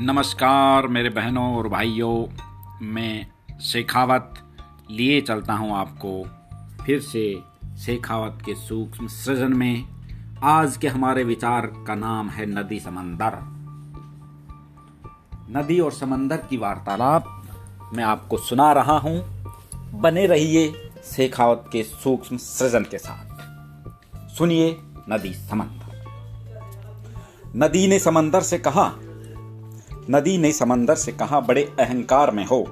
नमस्कार मेरे बहनों और भाइयों, मैं शेखावत लिए चलता हूँ आपको फिर से शेखावत के सूक्ष्म सृजन में। आज के हमारे विचार का नाम है नदी समंदर। नदी और समंदर की वार्तालाप मैं आपको सुना रहा हूँ। बने रहिए शेखावत के सूक्ष्म सृजन के साथ। सुनिए नदी समंदर। नदी ने समंदर से कहा नदी ने समंदर से कहा, बड़े अहंकार में हो।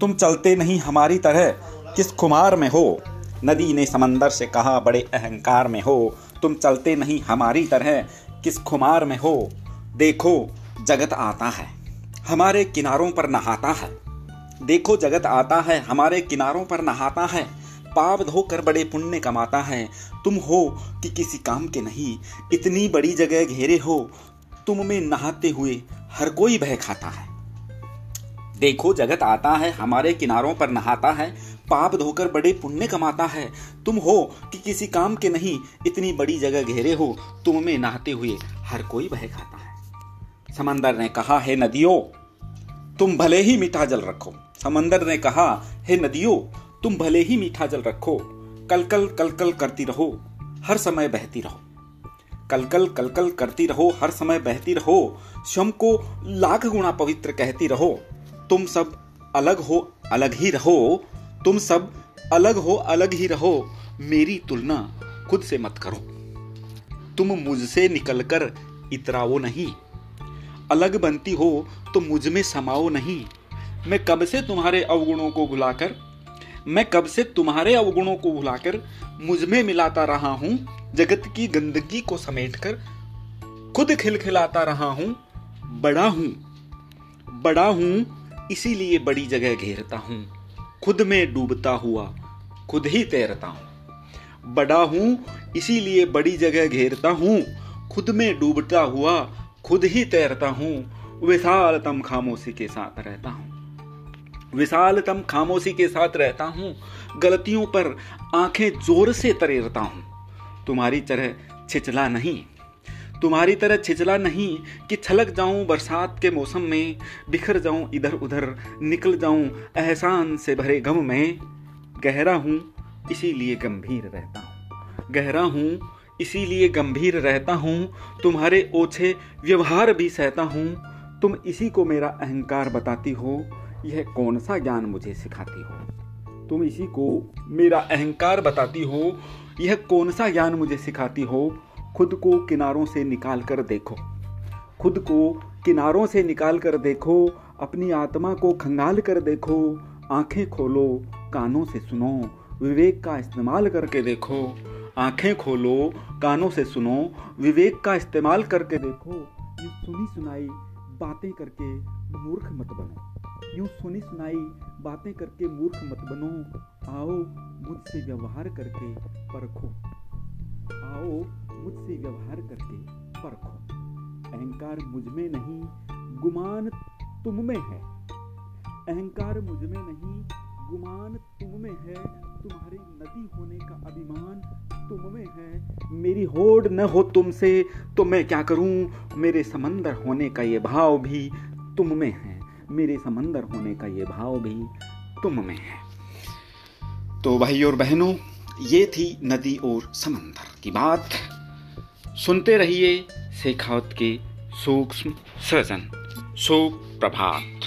तुम चलते नहीं हमारी तरह। किस खुमार में हो? नदी ने समंदर से कहा, बड़े अहंकार में हो। तुम चलते नहीं हमारी तरह। किस खुमार में हो? देखो, जगत आता है। हमारे किनारों पर नहाता है। देखो, जगत आता है। हमारे किनारों पर नहाता है। पाप धोकर बड़े पुण्य कमाता है। तुम हो कि किसी काम के नहीं। इतनी बड़ी जगह घेरे हो। तुम में नहाते हुए हर कोई भय खाता है। देखो, जगत आता है, हमारे किनारों पर नहाता है, पाप धोकर बड़े पुण्य कमाता है। तुम हो कि किसी काम के नहीं, इतनी बड़ी जगह घेरे हो, तुम में नहाते हुए हर कोई भय खाता है। समंदर ने कहा, हे नदियों, तुम भले ही मीठा जल रखो। समंदर ने कहा, हे नदियों, तुम भले ही मीठा जल रखो। कलकल कलकल करती रहो, हर समय बहती रहो। कलकल कलकल करती रहो, हर समय बहती रहो स्वयं को लाख गुणा पवित्र कहती रहो। तुम सब अलग हो, अलग ही रहो। तुम सब अलग हो, अलग ही रहो। मेरी तुलना खुद से मत करो। तुम मुझसे निकलकर इतराओ नहीं। अलग बनती हो तो मुझमें समाओ नहीं। मैं कब से तुम्हारे अवगुणों को भुलाकर मैं कब से तुम्हारे अवगुणों को भुलाकर मुझमें मिलाता रहा हूँ, जगत की गंदगी को समेटकर खुद खिलखिलाता रहा हूँ, बड़ा हूँ बड़ा हूँ, इसीलिए बड़ी जगह घेरता हूँ, खुद में डूबता हुआ, खुद ही तैरता हूँ। बड़ा हूँ, इसीलिए बड़ी जगह घेरता हूँ, खुद में डूबता हुआ, खुद ही तैरता हूँ, विशालतम खामोशी के साथ रहता हूँ। विशालतम खामोशी के साथ रहता हूँ, गलतियों पर आँखें ज़ोर से तरेरता हूँ। तुम्हारी तरह छिचला नहीं, तुम्हारी तरह छिचला नहीं कि छलक जाऊँ बरसात के मौसम में, बिखर जाऊँ इधर उधर निकल जाऊँ एहसान से भरे गम में। गहरा हूँ, इसीलिए गंभीर रहता हूँ। गहरा हूँ, इसीलिए गंभीर रहता हूँ, तुम्हारे ओछे व्यवहार भी सहता हूँ। तुम इसी को मेरा अहंकार बताती हो यह कौन सा ज्ञान मुझे सिखाती हो? तुम इसी को मेरा अहंकार बताती हो। यह कौन सा ज्ञान मुझे सिखाती हो? खुद को किनारों से निकाल कर देखो। खुद को किनारों से निकाल कर देखो। अपनी आत्मा को खंगाल कर देखो। आँखें खोलो, कानों से सुनो। विवेक का इस्तेमाल करके देखो। आँखें खोलो, कानों से सुनो। विवेक का इस्तेमाल करके देखो। ये सुनी सुनाई बातें करके मूर्ख मत बनो। यूँ सुनी सुनाई बातें करके मूर्ख मत बनो। आओ मुझसे व्यवहार करके परखो। आओ मुझसे व्यवहार करके परखो। अहंकार मुझमें नहीं, गुमान तुम में है। अहंकार मुझमें नहीं, गुमान तुम में है। तुम्हारी नदी होने का अभिमान तुम में है। मेरी होड़ न हो तुमसे तो मैं क्या करूँ? मेरे समंदर होने का ये भाव भी तुम में है। मेरे समंदर होने का ये भाव भी तुम में है। तो भाई और बहनों, ये थी नदी और समंदर की बात। सुनते रहिए शेखावत के सूक्ष्म सृजन सुप्रभात